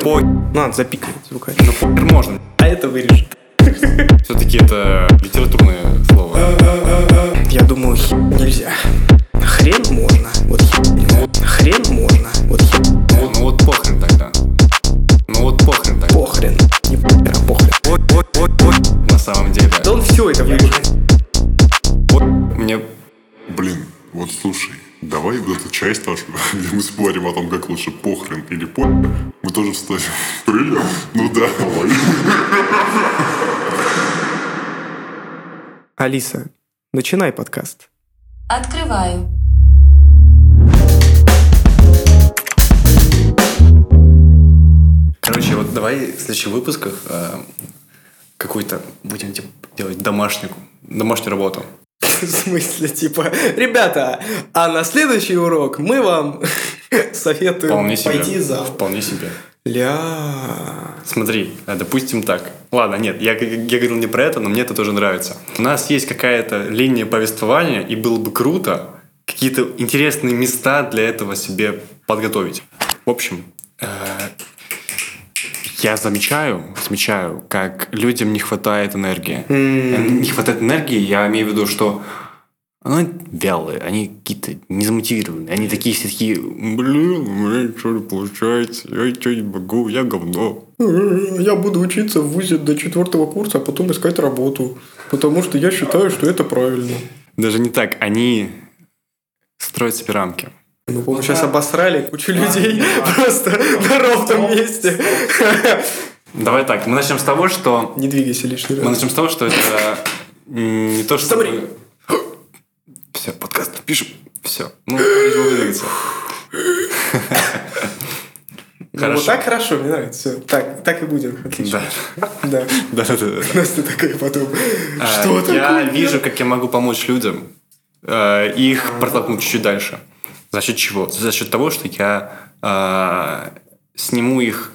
По... Надо запикать звуками. Ну, похер можно. А это вырежет. Все-таки это литературное слово. Я думаю, хи- нельзя. Хрен можно. Вот. Хрен можно. Вот хи- Ну, ну вот похрен тогда. Ну вот похрен тогда. похрен. Не похрен, а похрен. Ой, ой, ой, ой. На самом деле. Да он все это вырежет. Мне Блин, вот слушай, давай вот эту часть где мы спорим о том, как лучше похрен или по, мы тоже вставим в трейлер. Ну да, давай. Алиса, начинай подкаст. Открываю. Короче, вот давай в следующих выпусках э, какую-то будем типа, делать домашнюю, домашнюю работу. В смысле, типа, ребята, а на следующий урок мы вам советуем Вполне себе. пойти в зал. Вполне себе. Ля. Смотри, а, допустим так. Ладно, нет, я, я говорил не про это, но мне это тоже нравится. У нас есть какая-то линия повествования, и было бы круто какие-то интересные места для этого себе подготовить. В общем, э, я замечаю, замечаю, как людям не хватает энергии. Э, Не хватает энергии, я имею в виду, что они вялые, они какие-то незамотивированные. Они такие все такие, блин, у меня ничего не получается, я ничего не могу, я говно. Я буду учиться в ВУЗе до четвертого курса, а потом искать работу. Потому что я считаю, что это правильно. Даже не так, они строят себе рамки. Ну, по сейчас обосрали кучу людей просто на ровном месте. Давай так, мы начнем с того, что... Не двигайся лишний Мы раз. начнем с того, что это не то, что... Замри. Все, подкаст пишем. Все. Ну, лишь бы двигаться. Ну, вот так хорошо, мне нравится. Всё, Так, так и будем. Отлично. Да. Да. Да, да, да. Настя такая потом. А, Что Я такое? вижу, как я могу помочь людям, э, их протолкнуть чуть-чуть дальше. За счет чего? За счет того, что я э, сниму их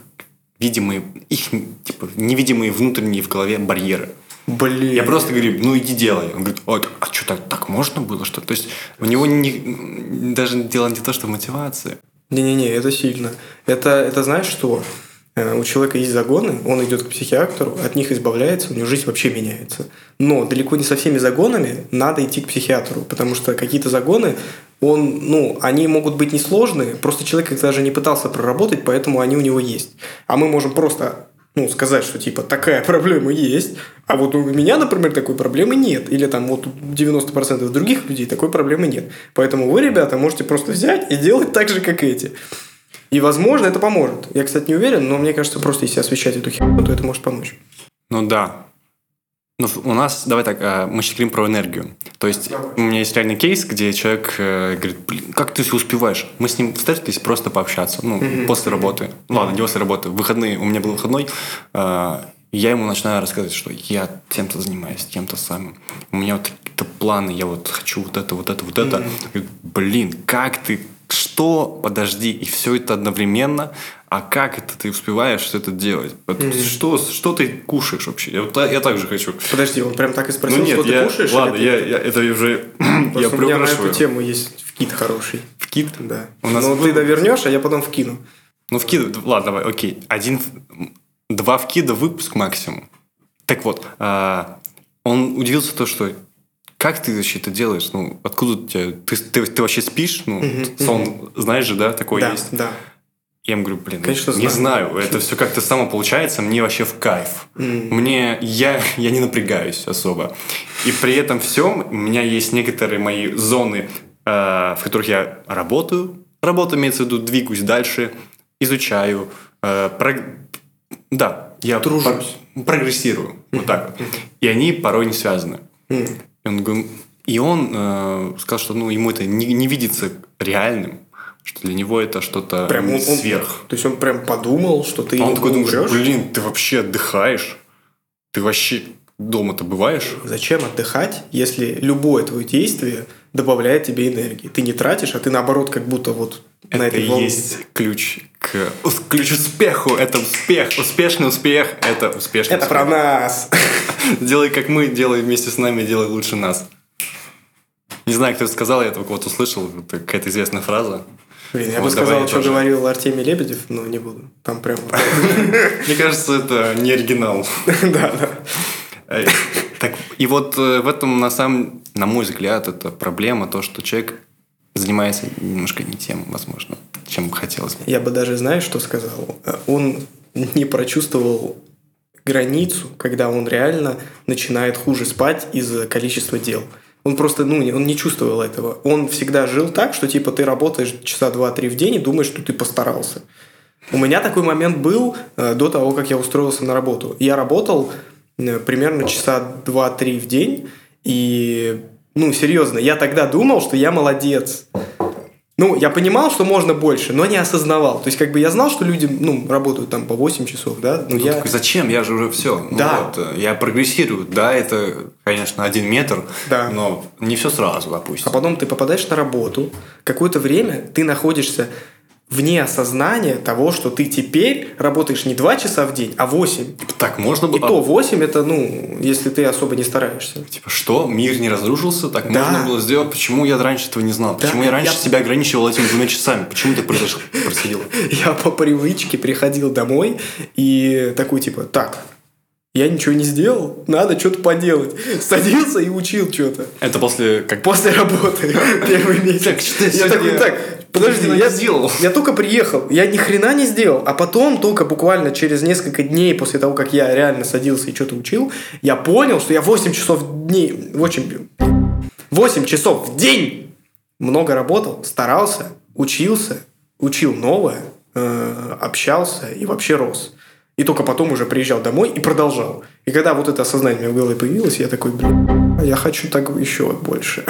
видимые, их типа невидимые внутренние в голове барьеры. Блин. Я просто говорю, ну иди делай. Он говорит, «Ой, а что так, так можно было что? То есть у него не, даже дело не то, что в мотивации. Не-не-не, это сильно. Это, это знаешь что? Э, У человека есть загоны, он идет к психиатру, от них избавляется, у него жизнь вообще меняется. Но далеко не со всеми загонами надо идти к психиатру, потому что какие-то загоны, он, ну, они могут быть несложные, просто человек их даже не пытался проработать, поэтому они у него есть. А мы можем просто ну, сказать, что типа такая проблема есть, а вот у меня, например, такой проблемы нет. Или там вот у 90% других людей такой проблемы нет. Поэтому вы, ребята, можете просто взять и делать так же, как эти. И, возможно, это поможет. Я, кстати, не уверен, но мне кажется, просто если освещать эту херню, то это может помочь. Ну да. Ну, у нас, давай так, а, мы сейчас говорим про энергию. То есть у меня есть реальный кейс, где человек э, говорит, блин, как ты все успеваешь? Мы с ним встретились просто пообщаться, ну, после работы. Ну, ладно, не после работы, выходные, у меня был выходной, и я ему начинаю рассказывать, что я тем-то занимаюсь, тем-то самым. У меня вот какие-то планы, я вот хочу вот это, вот это, вот это. Блин, как ты, что, подожди, и все это одновременно, а как это ты успеваешь это делать? Вот Что, что ты кушаешь вообще? Я, вот я так же хочу. Подожди, он прям так и спросил, Ну нет, что я, ты кушаешь? ладно, я, я, это уже я у меня на эту тему есть вкид хороший. В кит? Да. У нас Но был- ты довернешь, а я потом вкину. Ну, вкид, ладно, давай, окей. Один, два вкида выпуск максимум. Так вот, а, он удивился то, что как ты вообще это делаешь? Ну, откуда у тебя... Ты, ты, ты вообще спишь? Ну, сон, знаешь же, да, такой да, есть. да. Я ему говорю, блин, Конечно, не знаю. знаю, это все как-то само получается, мне вообще в кайф. Мне, я, я не напрягаюсь особо. И при этом всем у меня есть некоторые мои зоны, э, в которых я работаю. Работа имеется в виду, двигаюсь дальше, изучаю. э, прог- Да, я Тружусь. про- прогрессирую. Вот так вот. И они порой не связаны. И он, говорит- и он э, сказал, что ну, ему это не, не видится реальным, что для него это что-то Прям он, он- сверх. То есть он прям подумал, что ты А он такой думает, умрешь? блин, ты вообще отдыхаешь? Ты вообще дома-то бываешь? Зачем отдыхать, если любое твое действие добавляет тебе энергии? Ты не тратишь, а ты наоборот как будто вот на это этой и волне. есть ключ к ключ успеху. Это успех. Успешный успех – это успешный Это успех. про нас. Делай как мы, делай вместе с нами, делай лучше нас. Не знаю, кто это сказал, я только вот услышал. Это какая-то известная фраза. Блин, я Вот, бы сказал, что тоже. говорил Артемий Лебедев, но не буду. Там прям... Мне кажется, это не оригинал. Да, да. Э, Так, и вот э, в этом, на самом, на мой взгляд, это проблема, то, что человек занимается немножко не тем, возможно, чем хотелось бы. Я бы даже, знаешь, что сказал? Он не прочувствовал границу, когда он реально начинает хуже спать из-за количества дел. Он просто, ну, он не чувствовал этого. Он всегда жил так, что типа ты работаешь часа два-три в день и думаешь, что ты постарался. У меня такой момент был э, до того, как я устроился на работу. Я работал э, примерно часа два-три в день, и, ну, серьезно, я тогда думал, что я молодец. Ну, я понимал, что можно больше, но не осознавал. То есть, как бы я знал, что люди, ну, работают там по 8 часов, да, но Ну, я... такой, зачем? Я же уже все. Да. я прогрессирую. Да, это, конечно, один метр, Да. но не все сразу, допустим. А потом ты попадаешь на работу, какое-то время ты находишься вне осознания того, что ты теперь работаешь не 2 часа в день, а 8. Так можно было... И то 8 это, ну, если ты особо не стараешься. Типа, что? Мир не разрушился? Так Да. можно было сделать? Почему я раньше этого не знал? Да, Почему я раньше я- себя ограничивал этими двумя часами? Почему так произошло? Происходило? Я по привычке приходил домой и такой типа, так, я ничего не сделал, надо что-то поделать. Садился и учил что-то. Это после... Как... После работы первый месяц. Так, что я такой, так, подожди, я сделал. я только приехал, я ни хрена не сделал, а потом только буквально через несколько дней после того, как я реально садился и что-то учил, я понял, что я 8 часов в дней, 8, 8 часов в день много работал, старался, учился, учил новое, э, общался и вообще рос. И только потом уже приезжал домой и продолжал. И когда вот это осознание у меня в голове появилось, я такой, блин, я хочу так еще больше.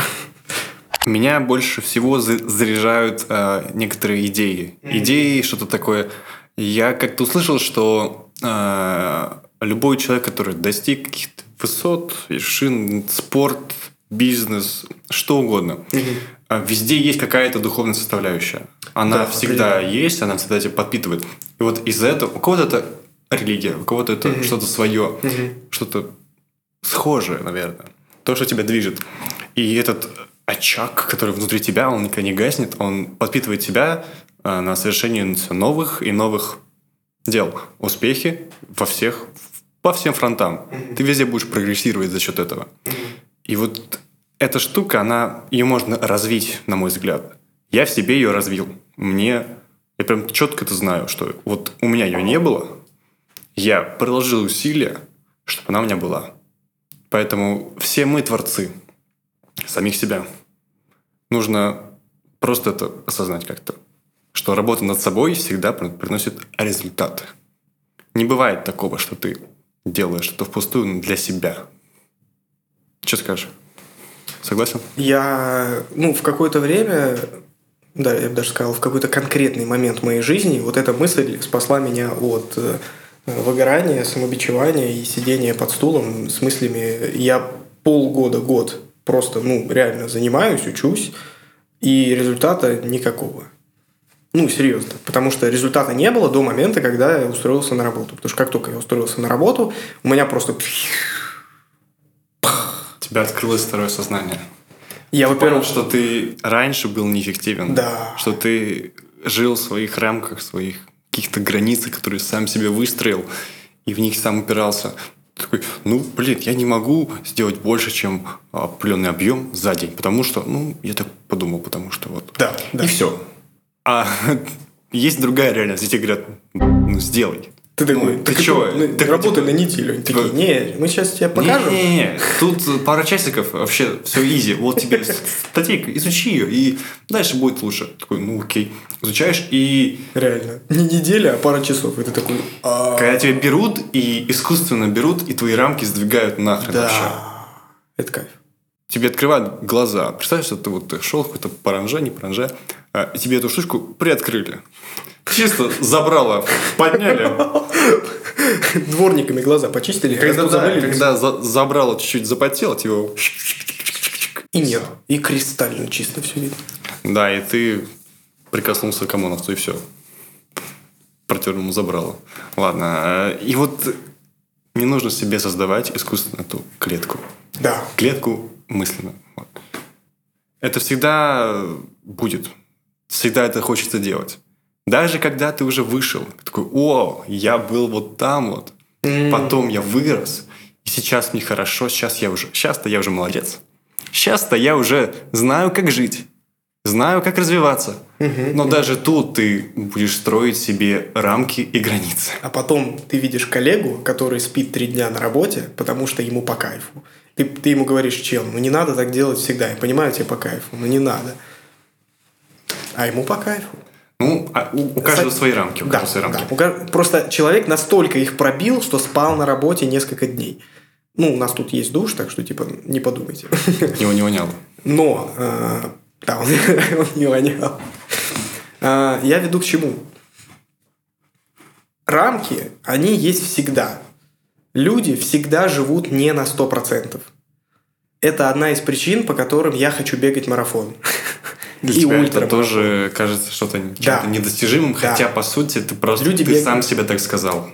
Меня больше всего за- заряжают э, некоторые идеи. Идеи, что-то такое. Я как-то услышал, что э, любой человек, который достиг каких-то высот, вершин, спорт, бизнес, что угодно, э, везде есть какая-то духовная составляющая. Она Да, всегда есть, она всегда тебя подпитывает. И вот из-за этого у кого-то это религия, у кого-то это что-то свое, что-то схожее, наверное. То, что тебя движет. И этот очаг, который внутри тебя, он никогда не гаснет, он подпитывает тебя э, на совершение новых и новых дел. Успехи во всех, по всем фронтам. Ты везде будешь прогрессировать за счет этого. И вот эта штука, она, ее можно развить, на мой взгляд. Я в себе ее развил. Мне, я прям четко это знаю, что вот у меня ее не было, я приложил усилия, чтобы она у меня была. Поэтому все мы творцы самих себя. Нужно просто это осознать как-то. Что работа над собой всегда при- приносит результат. Не бывает такого, что ты делаешь что-то впустую для себя. Что скажешь? Согласен? Я, ну, в какое-то время, да, я бы даже сказал, в какой-то конкретный момент моей жизни вот эта мысль спасла меня от э, выгорания, самобичевания и сидения под стулом с мыслями «я полгода, год просто, ну, реально занимаюсь, учусь, и результата никакого». Ну, серьезно. Потому что результата не было до момента, когда я устроился на работу. Потому что как только я устроился на работу, у меня просто... Тебя открылось второе сознание. Я, Понял, во-первых, что ты раньше был неэффективен. Да. Что ты жил в своих рамках, в своих каких-то границах, которые сам себе выстроил, и в них сам упирался. Такой, ну, блин, я не могу сделать больше, чем определенный объем за день, потому что, ну, я так подумал, потому что вот. Да, да. И все. А есть другая реальность, где тебе говорят, ну, сделай. Ты такой, Ну, так ты чё? это, ну, Ты работай типа- на неделю. Они такие, типа- не, мы сейчас тебе покажем. Не-не-не, тут пара часиков, вообще все изи. Вот тебе статейка, изучи ее, и дальше будет лучше. Такой, ну окей. Изучаешь, и Реально. Не неделя, а пара часов. И ты такой, «А, когда тебя берут, и искусственно берут, и твои рамки сдвигают нахрен вообще. да. Это кайф. Тебе открывают глаза. Представь, что ты вот шел в какой-то паранже, не паранже, а, и тебе эту штучку приоткрыли. Чисто забрало, подняли. Дворниками глаза почистили, Когда, да, когда за- забрало чуть-чуть запотело, его И нет. И кристально чисто все видно. Да, и ты прикоснулся к ОМОНовцу, и все. Протер ему забрало. Ладно. э, И вот не нужно себе создавать искусственно эту клетку. Да. Клетку мысленно. Вот. Это всегда будет. всегда это хочется делать. Даже когда ты уже вышел, такой, о, я был вот там вот, потом я вырос, и сейчас мне хорошо, сейчас я уже, сейчас-то я уже молодец. Сейчас-то я уже знаю, как жить, знаю, как развиваться. Но даже тут ты будешь строить себе рамки и границы. А потом ты видишь коллегу, который спит три дня на работе, потому что ему по кайфу. Ты, ты ему говоришь, чел, ну не надо так делать всегда. Я понимаю, тебе по кайфу, но не надо. А ему по кайфу. Ну, а у, у каждого Кстати, свои рамки. У Да, каждого свои рамки. да. Просто человек настолько их пробил, что спал на работе несколько дней. Ну, у нас тут есть душ, так что, типа, не подумайте. Его не воняло. Но, э, да, он, он не вонял. Э, я веду к чему? Рамки, они есть всегда. Люди всегда живут не на 100%. Это одна из причин, по которым я хочу бегать марафон. Для И тебя это ультрамарафон. тоже кажется что-то чем-то Да. недостижимым, Да. хотя, по сути, ты просто Люди ты бегают. сам себе так сказал.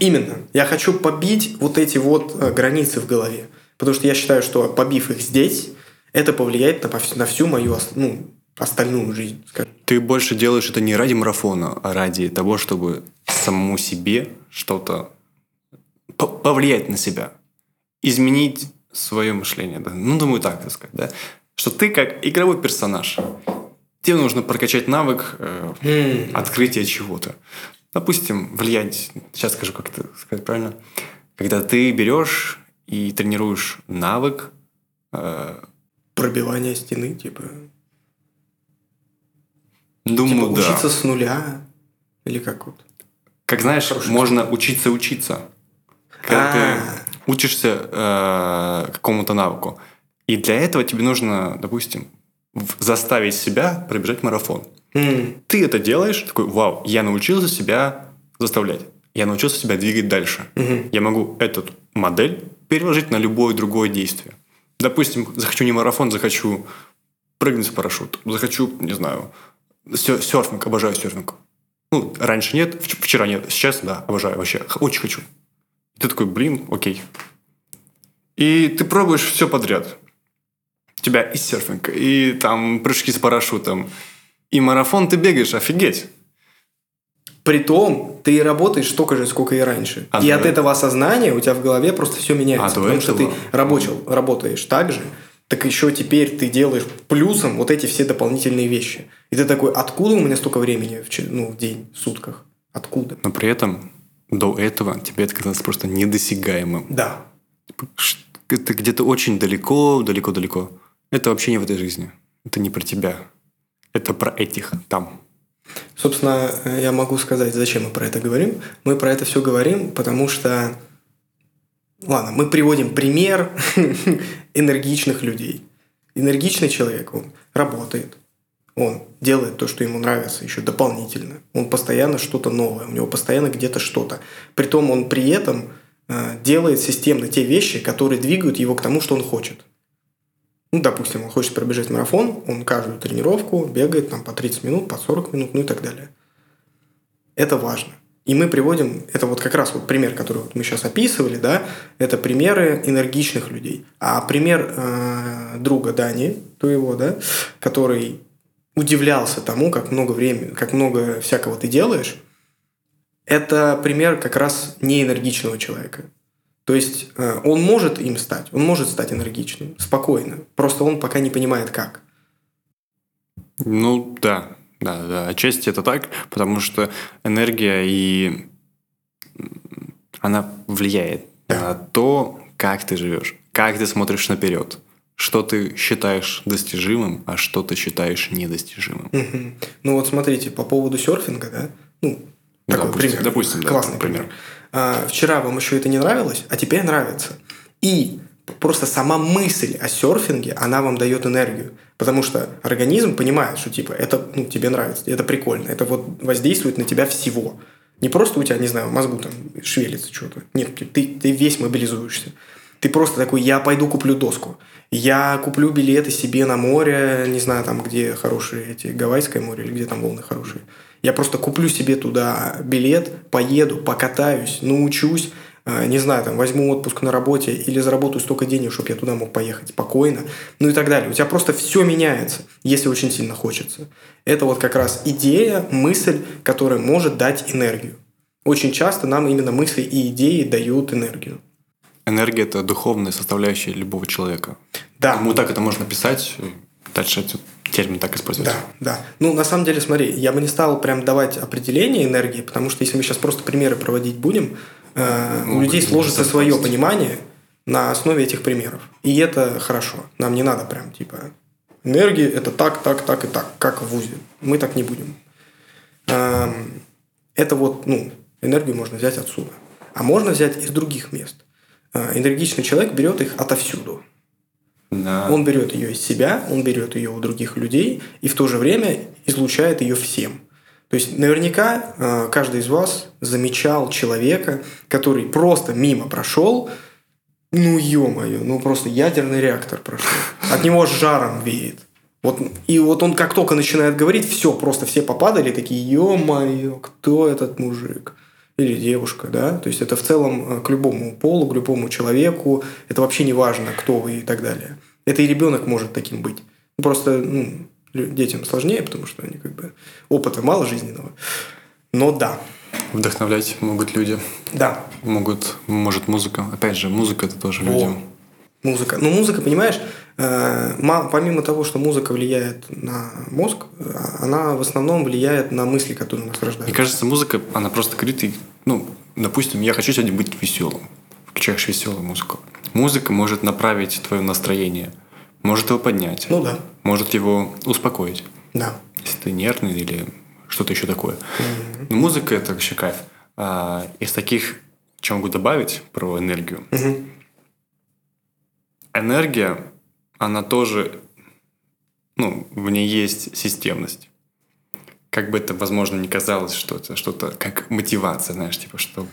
Именно. Я хочу побить вот эти вот э, границы в голове. Потому что я считаю, что побив их здесь, это повлияет на, на всю мою ну, остальную жизнь. Ты больше делаешь это не ради марафона, а ради того, чтобы самому себе что-то по- повлиять на себя, изменить свое мышление. да. Ну, думаю, так так сказать, да. Что ты как игровой персонаж. Тебе нужно прокачать навык э, открытия чего-то. Допустим, влиять, сейчас скажу, как это сказать правильно, когда ты берешь и тренируешь навык э, Пробивание стены, типа. Думаю, типа да. учиться с нуля. Или как вот. Как знаешь, Хороший можно учиться учиться. Когда А. ты учишься э, какому-то навыку. И для этого тебе нужно, допустим, заставить себя пробежать марафон. М, Ты это делаешь, такой, вау, я научился себя заставлять. Я научился себя двигать дальше. мгм. Я могу эту модель переложить на любое другое действие. Допустим, захочу не марафон, захочу прыгнуть с парашют, захочу, не знаю, серфинг, обожаю серфинг. Ну, раньше нет, вч- вчера нет, сейчас да, обожаю вообще, очень хочу. И ты такой, блин, окей. И ты пробуешь все подряд. Тебя и серфинг, и там прыжки с парашютом, и марафон ты бегаешь, офигеть. Притом, ты работаешь столько же, сколько и раньше. А и до от этого? осознания у тебя в голове просто все меняется. А потому что ты рабочил, работаешь так же, так еще теперь ты делаешь плюсом вот эти все дополнительные вещи. И ты такой, откуда у меня столько времени в, ну, в день, в сутках? Откуда? Но при этом до этого тебе это казалось просто недосягаемым. Да. Это где-то очень далеко, далеко, далеко. Это вообще не в этой жизни. Это не про тебя. Это про этих там. Собственно, я могу сказать, зачем мы про это говорим. Мы про это все говорим, потому что... Ладно, мы приводим пример энергичных людей. Энергичный человек, он работает, он делает то, что ему нравится, еще дополнительно. Он постоянно что-то новое, у него постоянно где-то что-то. Притом он при этом э, делает системно те вещи, которые двигают его к тому, что он хочет. Ну, допустим, он хочет пробежать марафон, он каждую тренировку бегает там по 30 минут, по 40 минут, ну и так далее. Это важно. И мы приводим, это вот как раз вот пример, который вот мы сейчас описывали, да, это примеры энергичных людей. А пример э, друга Дани, твоего, да, который удивлялся тому, как много времени, как много всякого ты делаешь, это пример как раз неэнергичного человека. То есть э, он может им стать, он может стать энергичным, спокойно. Просто он пока не понимает, как. Ну, да. Да, да. Отчасти это так, потому что энергия и она влияет на то, как ты живешь, как ты смотришь наперед, что ты считаешь достижимым, а что ты считаешь недостижимым. Мгм. Ну вот смотрите, по поводу серфинга, да, ну, Да, такой допустим, пример. допустим, да, Классный пример. пример. А, вчера вам еще это не нравилось, а теперь нравится. И просто сама мысль о серфинге, она вам дает энергию. Потому что организм понимает, что типа это ну, тебе нравится, это прикольно, это вот воздействует на тебя всего. Не просто у тебя, не знаю, в мозгу там шевелится что-то. Нет, ты, ты весь мобилизуешься. Ты просто такой, я пойду куплю доску. Я куплю билеты себе на море, не знаю, там, где хорошие эти, Гавайское море или где там волны хорошие. Я просто куплю себе туда билет, поеду, покатаюсь, научусь, э, не знаю, там, возьму отпуск на работе или заработаю столько денег, чтобы я туда мог поехать спокойно, ну и так далее. У тебя просто все меняется, если очень сильно хочется. Это вот как раз идея, мысль, которая может дать энергию. Очень часто нам именно мысли и идеи дают энергию. Энергия – это духовная составляющая любого человека. Да. Ему так это можно писать, дальше этот термин так использовать. Да, да. Ну, на самом деле, смотри, я бы не стал прям давать определение энергии, потому что если мы сейчас просто примеры проводить будем, э, у Ну, людей будет сложится свое просто. понимание на основе этих примеров. И это хорошо. Нам не надо прям типа энергия это так, так, так и так, как в ВУЗе. Мы так не будем. Эм, Это вот, ну, энергию можно взять отсюда. А можно взять из других мест. Э, Энергичный человек берет их отовсюду. Да. Он берет ее из себя, он берет ее у других людей и в то же время излучает ее всем. То есть наверняка э, каждый из вас замечал человека, который просто мимо прошел, ну ё-моё, ну просто ядерный реактор прошел. От него жаром веет. Вот, и вот он как только начинает говорить, все, просто все попадали, такие, ё-моё, кто этот мужик? Или девушка, да? То есть это в целом э, к любому полу, к любому человеку, это вообще не важно, кто вы и так далее. Это и ребенок может таким быть. Просто ну, детям сложнее, потому что они как бы опыта мало жизненного. Но да, Вдохновлять могут люди. да, Могут, может, музыка. Опять же, музыка – это тоже Во. людям. Музыка. Ну, музыка, понимаешь, э, помимо того, что музыка влияет на мозг, она в основном влияет на мысли, которые у нас Мне рождаются. кажется, музыка, она просто говорит, ну, допустим, я хочу сегодня быть веселым. Включаешь веселую музыку. Музыка может направить твое настроение, может его поднять, Ну да, может его успокоить, да. если ты нервный или что-то еще такое. Но музыка – это вообще кайф. А, из таких, что могу добавить про энергию. Мгм. Энергия, она тоже, ну, в ней есть системность. Как бы это, возможно, не казалось, что это что-то как мотивация, знаешь, типа, что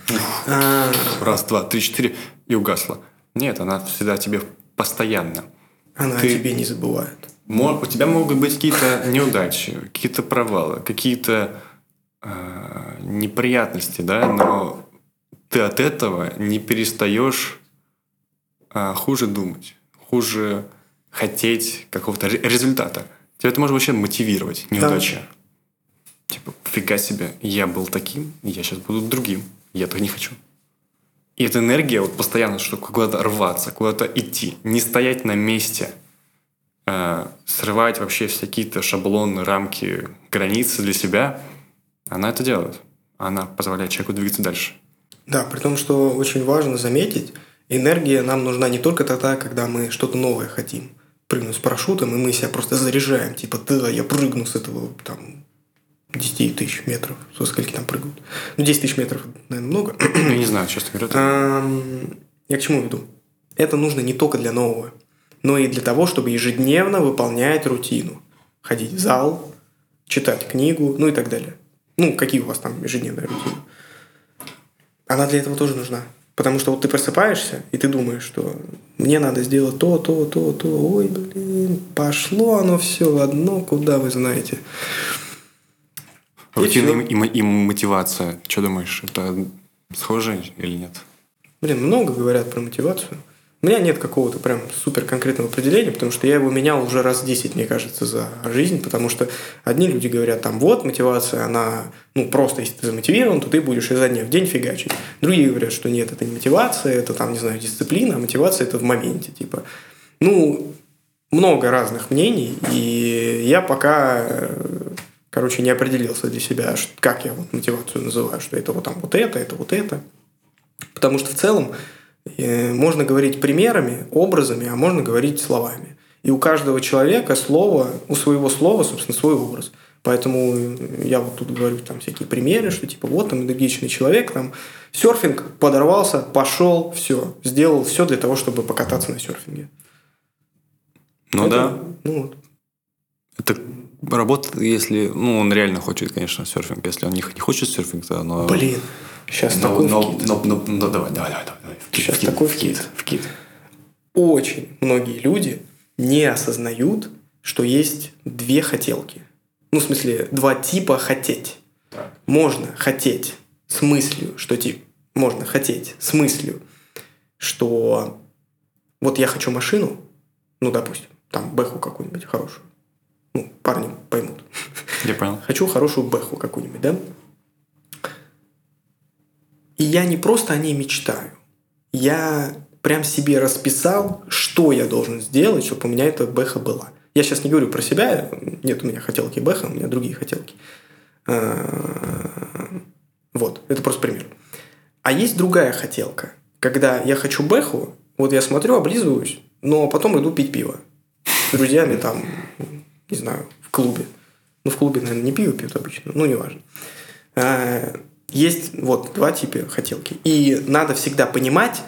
А, раз, два, три, четыре и угасла. Нет, она всегда тебе постоянно. она Ты- о тебе не забывает. Мо- У тебя могут быть какие-то неудачи, какие-то провалы, какие-то э, неприятности, да, но ты от этого не перестаешь хуже думать, хуже хотеть какого-то ре- результата. Тебя это может вообще мотивировать, неудача. Типа, фига себе, я был таким, я сейчас буду другим. Я так не хочу. И эта энергия вот постоянно, что куда-то рваться, куда-то идти, не стоять на месте – э, срывать вообще все какие-то шаблоны, рамки, границы для себя, она это делает. Она позволяет человеку двигаться дальше. Да, при том, что очень важно заметить, энергия нам нужна не только тогда, когда мы что-то новое хотим. Прыгнуть с парашютом, и мы себя просто заряжаем. Типа, да, я прыгну с этого там 10 тысяч метров. Со скольки там прыгают? Ну, 10 тысяч метров, наверное, много. Я не знаю, честно говоря. Эм, Я к чему веду? Это нужно не только для нового, но и для того, чтобы ежедневно выполнять рутину. Ходить в зал, читать книгу, ну и так далее. Ну, какие у вас там ежедневные рутины? Она для этого тоже нужна. Потому что вот ты просыпаешься, и ты думаешь, что мне надо сделать то, то, то, то. Ой, блин, пошло оно все одно, куда вы знаете. И Рутина и, мо- и мотивация. Что думаешь, это схоже или нет? Блин, много говорят про мотивацию. У меня нет какого-то прям супер конкретного определения, потому что я его менял уже раз 10, мне кажется, за жизнь, потому что одни люди говорят, там, вот, мотивация, она, ну, просто если ты замотивирован, то ты будешь изо дня в день фигачить. Другие говорят, что нет, это не мотивация, это там, не знаю, дисциплина, а мотивация это в моменте, типа. Ну, много разных мнений, и я пока, короче, не определился для себя, как я вот мотивацию называю, что это вот там вот это, это вот это. Потому что в целом можно говорить примерами, образами, а можно говорить словами. И у каждого человека слово, у своего слова, собственно, свой образ. Поэтому э, я вот тут говорю там всякие примеры, что типа вот там энергичный человек, там серфинг, подорвался, пошел, все, сделал все для того, чтобы покататься на серфинге. Ну Это- да. Ну, вот. Это работает, если... Ну, он реально хочет, конечно, серфинг. Если он не, не хочет серфинг, то оно... Блин, сейчас Но, такой но, вкид. но- но- но давай, давай, давай, давай. Вкид, Сейчас вкид, такой вкид, вкид. очень многие люди не осознают, что есть две хотелки. Ну, в смысле, два типа хотеть. Можно хотеть с мыслью, что типа можно хотеть с мыслью, что вот я хочу машину, ну, допустим, там, бэху какую-нибудь хорошую. Ну, парни поймут. Я понял. Хочу хорошую бэху какую-нибудь, да? И я не просто о ней мечтаю. Я прям себе расписал, что я должен сделать, чтобы у меня эта бэха была. Я сейчас не говорю про себя, нет у меня хотелки бэха, у меня другие хотелки. А, вот, это просто пример. А есть другая хотелка, когда я хочу бэху, вот я смотрю, облизываюсь, но потом иду пить пиво с друзьями там, не знаю, в клубе. Ну, в клубе, наверное, не пиво пьют обычно, ну, неважно. Есть вот два типа хотелки. И надо всегда понимать,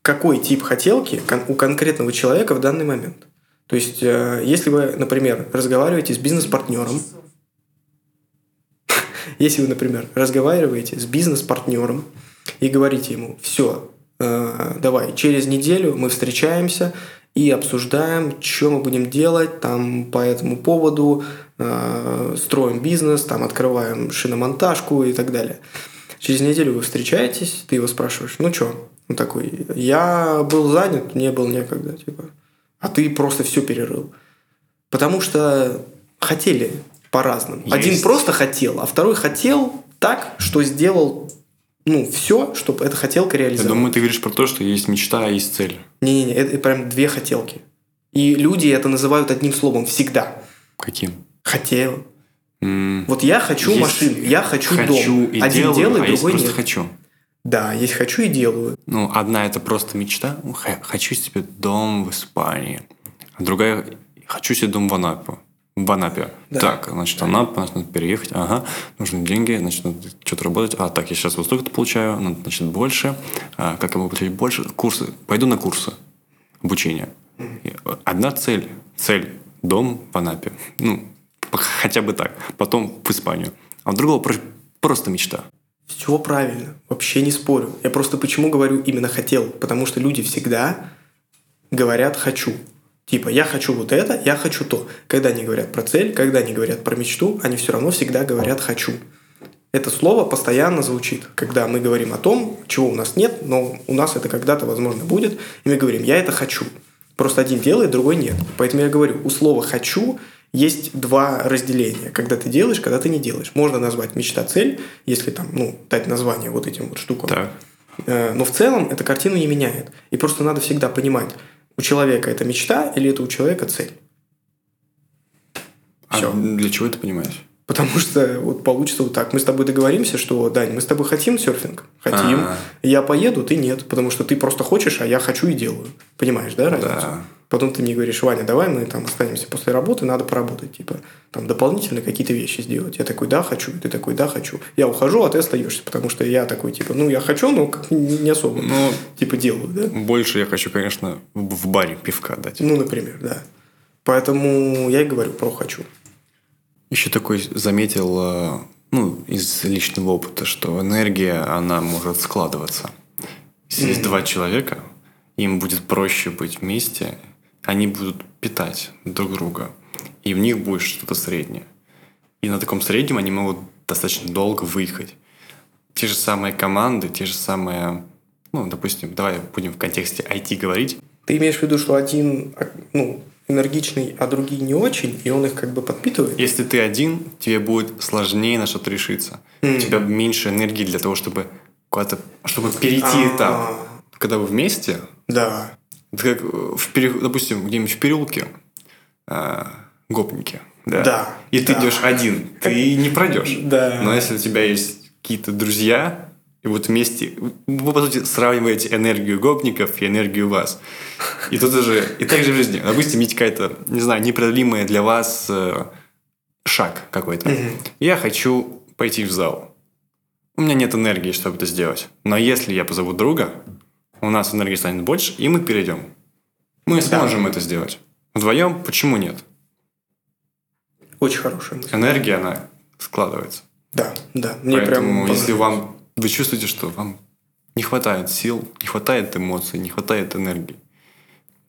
какой тип хотелки у конкретного человека в данный момент. То есть, э, если вы, например, разговариваете с бизнес-партнером, если вы, например, разговариваете с бизнес-партнером и говорите ему, все, э, давай, через неделю мы встречаемся и обсуждаем, что мы будем делать там по этому поводу, э, строим бизнес, там открываем шиномонтажку и так далее. Через неделю вы встречаетесь, ты его спрашиваешь, ну что? Он такой, я был занят, не был некогда, типа. А ты просто все перерыл. Потому что хотели по-разному. Один просто хотел, а второй хотел так, что сделал ну, все, чтобы эта хотелка реализовалась. Я думаю, ты говоришь про то, что есть мечта, а есть цель. Не-не-не, это, прям две хотелки. И люди это называют одним словом всегда. Каким? Хотел. Mm. Вот я хочу есть машину, я хочу, хочу дом. И Один делаю, делает, а другой просто нет. хочу. Да, есть хочу и делаю. Ну, одна это просто мечта. Хочу себе дом в Испании. А другая хочу себе дом в Анапе. В Анапе. Да. Так, значит, Анапа, значит, надо переехать. Ага, нужны деньги, значит, надо что-то работать. А, так, я сейчас вот столько-то получаю, надо, значит, больше. А, как я могу получить больше? Курсы. Пойду на курсы обучения. Одна цель. Цель – дом в Анапе. Ну, хотя бы так. Потом в Испанию. А у другого просто мечта. Все правильно, вообще не спорю. Я просто почему говорю именно хотел, потому что люди всегда говорят хочу. Типа, я хочу вот это, я хочу то. Когда они говорят про цель, когда они говорят про мечту, они все равно всегда говорят хочу. Это слово постоянно звучит, когда мы говорим о том, чего у нас нет, но у нас это когда-то, возможно, будет, и мы говорим, я это хочу. Просто один делает, другой нет. Поэтому я говорю, у слова «хочу» есть два разделения. Когда ты делаешь, когда ты не делаешь. Можно назвать мечта-цель, если там, ну, дать название вот этим вот штукам. Так. Э, но в целом эта картину не меняет. И просто надо всегда понимать, у человека это мечта или это у человека цель. Все. А для чего это понимаешь? Потому что вот получится вот так. Мы с тобой договоримся, что, Дань, мы с тобой хотим серфинг? Хотим. А-а-а. Я поеду, ты нет. Потому что ты просто хочешь, а я хочу и делаю. Понимаешь, да, разницу? Да. Потом ты мне говоришь, Ваня, давай мы там останемся после работы, надо поработать, типа, там дополнительно какие-то вещи сделать. Я такой, да, хочу, ты такой, да, хочу. Я ухожу, а ты остаешься, потому что я такой, типа, ну, я хочу, но как не особо, ну, типа, делаю, да. Больше я хочу, конечно, в баре пивка дать. Ну, например, да. Поэтому я и говорю про хочу. Еще такой заметил, э, ну, из личного опыта, что энергия, она может складываться. Если mm-hmm. есть два человека, им будет проще быть вместе, они будут питать друг друга, и в них будет что-то среднее. И на таком среднем они могут достаточно долго выехать. Те же самые команды, те же самые, ну, допустим, давай будем в контексте IT говорить. Ты имеешь в виду, что один, ну, энергичный, а другие не очень, и он их как бы подпитывает? Если ты один, тебе будет сложнее на что-то решиться. Mm. У тебя меньше энергии для того, чтобы куда-то, чтобы перейти А-а-а. этап. Когда вы вместе, да. Это как, в пере... допустим, где-нибудь в переулке э, гопники. Да. да и ты да. идешь один, ты не пройдешь. Да. Но если у тебя есть какие-то друзья, и вот вместе вы, по сути, сравниваете энергию гопников и энергию вас. И тут уже, и так же в жизни. Допустим, есть какая-то, не знаю, непреодолимая для вас э, шаг какой-то. Угу. Я хочу пойти в зал. У меня нет энергии, чтобы это сделать. Но если я позову друга, у нас энергии станет больше, и мы перейдем. Мы сможем да. это сделать. Вдвоем почему нет? Очень хорошая мысль. Энергия, она складывается. Да, да. Мне Поэтому, прям если вам вы чувствуете, что вам не хватает сил, не хватает эмоций, не хватает энергии,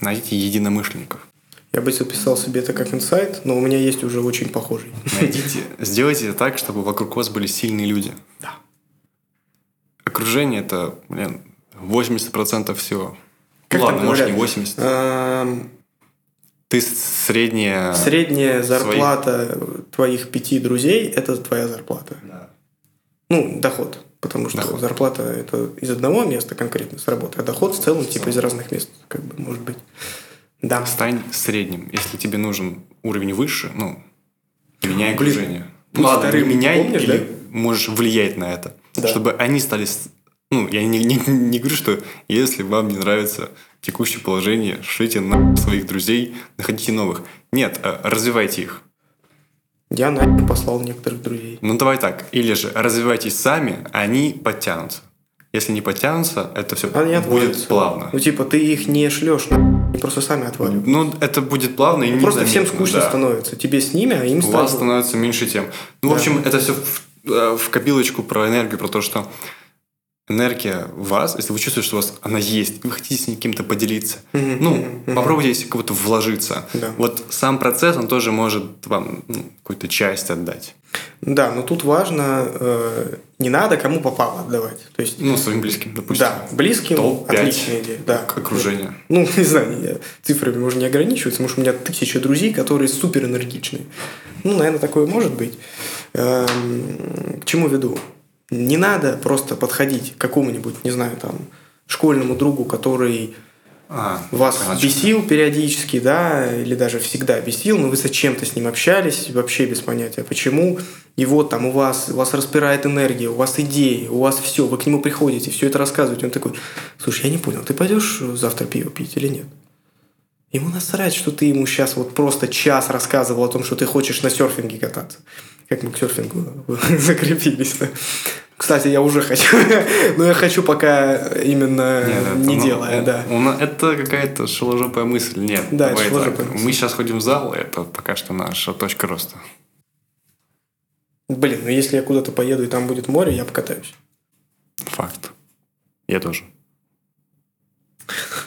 найдите единомышленников. Я бы записал себе это как инсайт, но у меня есть уже очень похожий. Найдите, сделайте так, чтобы вокруг вас были сильные люди. Да. окружение это, блин, 80% всего. Как Ладно, может, не говорят? 80. Эм, Ты средняя... Средняя зарплата твоих пяти друзей – это твоя зарплата. Ну, доход. Потому что Доход. зарплата – это из одного места конкретно с работы, а доход в целом типа из разных мест, как бы, может быть. Да. Стань средним. Если тебе нужен уровень выше, ну, меняй Блин, окружение. пусть Ладно, вторым, меняй помнишь, или да? можешь влиять на это. Да. Чтобы они стали... Ну, я не, не- не говорю, что если вам не нравится текущее положение, шлите на своих друзей, находите новых. Нет, а развивайте их. Я нахер послал некоторых друзей. Ну, давай так. Или же развивайтесь сами, а они подтянутся. Если не подтянутся, это все Они будет отвалятся. плавно. Ну, типа, ты их не шлешь, на они просто сами отваливают. Ну, это будет плавно и Просто всем скучно да. становится. Тебе с ними, а им У вас становится меньше тем. Ну, в Да. общем, это все в, э, в копилочку про энергию, про то, что энергия в вас, если вы чувствуете, что у вас она есть, вы хотите с ней кем-то поделиться, Мгм, ну, мгм. попробуйте если кого-то вложиться. Да. Вот сам процесс, он тоже может вам ну, какую-то часть отдать. Да, но тут важно, э, не надо кому попало отдавать. То есть, Ну, своим близким, допустим. да, близким Топ-пять отличная идея. Да. к окружению. Ну, не знаю, цифрами можно не ограничиваться, потому что у меня тысяча друзей, которые супер энергичные. Ну, наверное, такое может быть. Эм, К чему веду? Не надо просто подходить к какому-нибудь, не знаю, там, школьному другу, который А, вас понял, бесил периодически, да, или даже всегда бесил, но вы зачем-то с ним общались, вообще без понятия, почему. И вот там у вас, у вас распирает энергия, у вас идеи, у вас все, вы к нему приходите, все это рассказываете. Он такой, слушай, я не понял, ты пойдешь завтра пиво пить или нет? Ему насрать, что ты ему сейчас вот просто час рассказывал о том, что ты хочешь на серфинге кататься. Как мы к серфингу закрепились. Кстати, я уже хочу. Но я хочу пока именно Нет, это, не ну, делая, у- да. на- это какая-то шеложопая мысль. Нет, Да, это шеложопая мысль. Мы сейчас ходим в зал, это пока что наша точка роста. Блин, ну если я куда-то поеду и там будет море, я покатаюсь. Факт. Я тоже.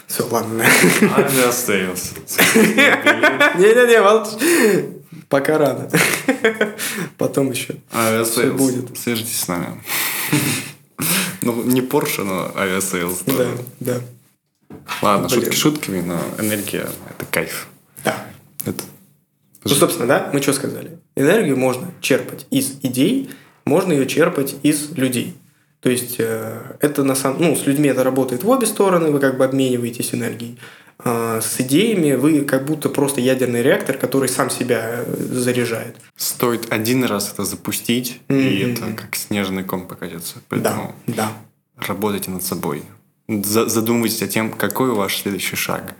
Все, ладно. Авиасейлс. Не-не-не, молчи. Пока рано. Потом еще. Авиасейлс. будет. Свяжитесь с нами. Ну, не Porsche, но авиасейлс. Да, да. Ладно, Блин. шутки шутками, но энергия – это кайф. Да. Это... Ну, собственно, да, мы что сказали? Энергию можно черпать из идей, можно ее черпать из людей. То есть, э, это на самом... Ну, с людьми это работает в обе стороны, вы как бы обмениваетесь энергией. А с идеями вы как будто просто ядерный реактор, который сам себя э, заряжает. Стоит один раз это запустить, и Мгм. это как снежный ком покатится. Да, Поэтому да. работайте над собой. За- Задумывайтесь о тем, какой ваш следующий шаг.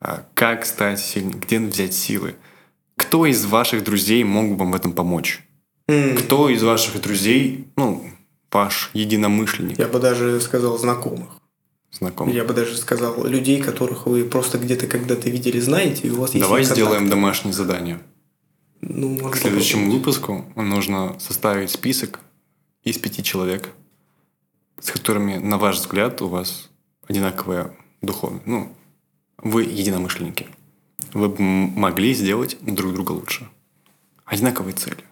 А, Как стать сильнее, где взять силы. Кто из ваших друзей мог бы вам в этом помочь? М, Кто из ваших друзей, ну, ваш единомышленник, Я бы даже сказал знакомых. Знакомый? Я бы даже сказал людей, которых вы просто где-то когда-то видели, знаете, и у вас есть Давай сделаем домашнее задание. Ну, К следующему попробовать. выпуску нужно составить список из пяти человек, с которыми, на ваш взгляд, у вас одинаковая духовность. Ну, вы единомышленники. Вы бы могли сделать друг друга лучше. Одинаковые цели.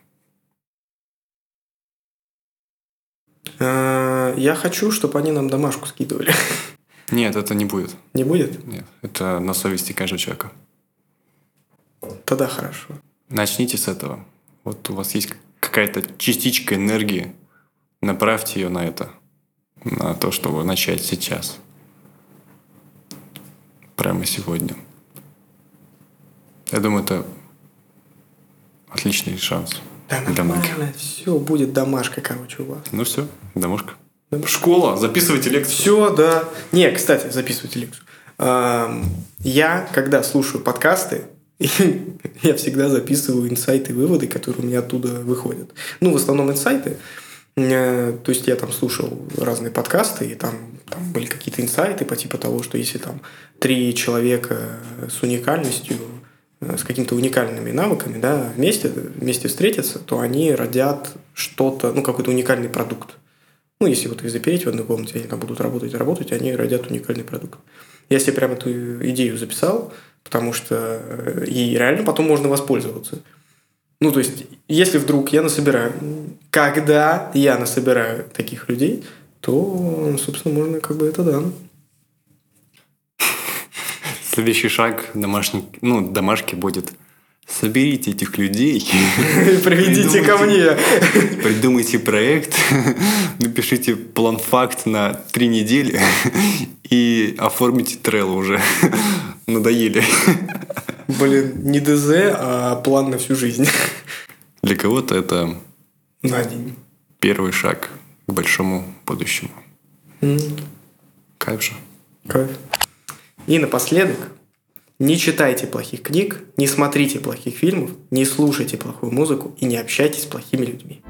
Я хочу, чтобы они нам домашку скидывали. Нет, это не будет. Не будет? Нет, это на совести каждого человека. Тогда хорошо. Начните с этого. Вот у вас есть какая-то частичка энергии, направьте ее на это, на то, чтобы начать сейчас. Прямо сегодня. Я думаю, это отличный шанс Да для многих. нормально, все, будет домашка, короче, у вас. Ну все, домашка. Школа, записывайте лекцию. Все, да. Не, кстати, записывайте лекцию. Я, когда слушаю подкасты, я всегда записываю инсайты и выводы, которые у меня оттуда выходят. Ну, в основном инсайты. Э, То есть я там слушал разные подкасты, и там, там были какие-то инсайты по типу того, что если там три человека с уникальностью, э, с какими-то уникальными навыками, да, вместе, вместе встретятся, то они родят что-то, ну, какой-то уникальный продукт. Ну, если вот их запереть в одной комнате, они там будут работать, работать, они родят уникальный продукт. Я себе прям эту идею записал, потому что э, и реально потом можно воспользоваться. Ну, то есть, если вдруг я насобираю, когда я насобираю таких людей, то, собственно, можно как бы это да. Следующий шаг домашний, ну, домашки будет соберите этих людей. Приведите ко мне. Придумайте проект, напишите план-факт на три недели и оформите трейл уже. Надоели. Блин, не ДЗ, а план на всю жизнь. Для кого-то это На день. первый шаг к большому будущему. М, Кайф же. Кайф. И напоследок, не читайте плохих книг, не смотрите плохих фильмов, не слушайте плохую музыку и не общайтесь с плохими людьми.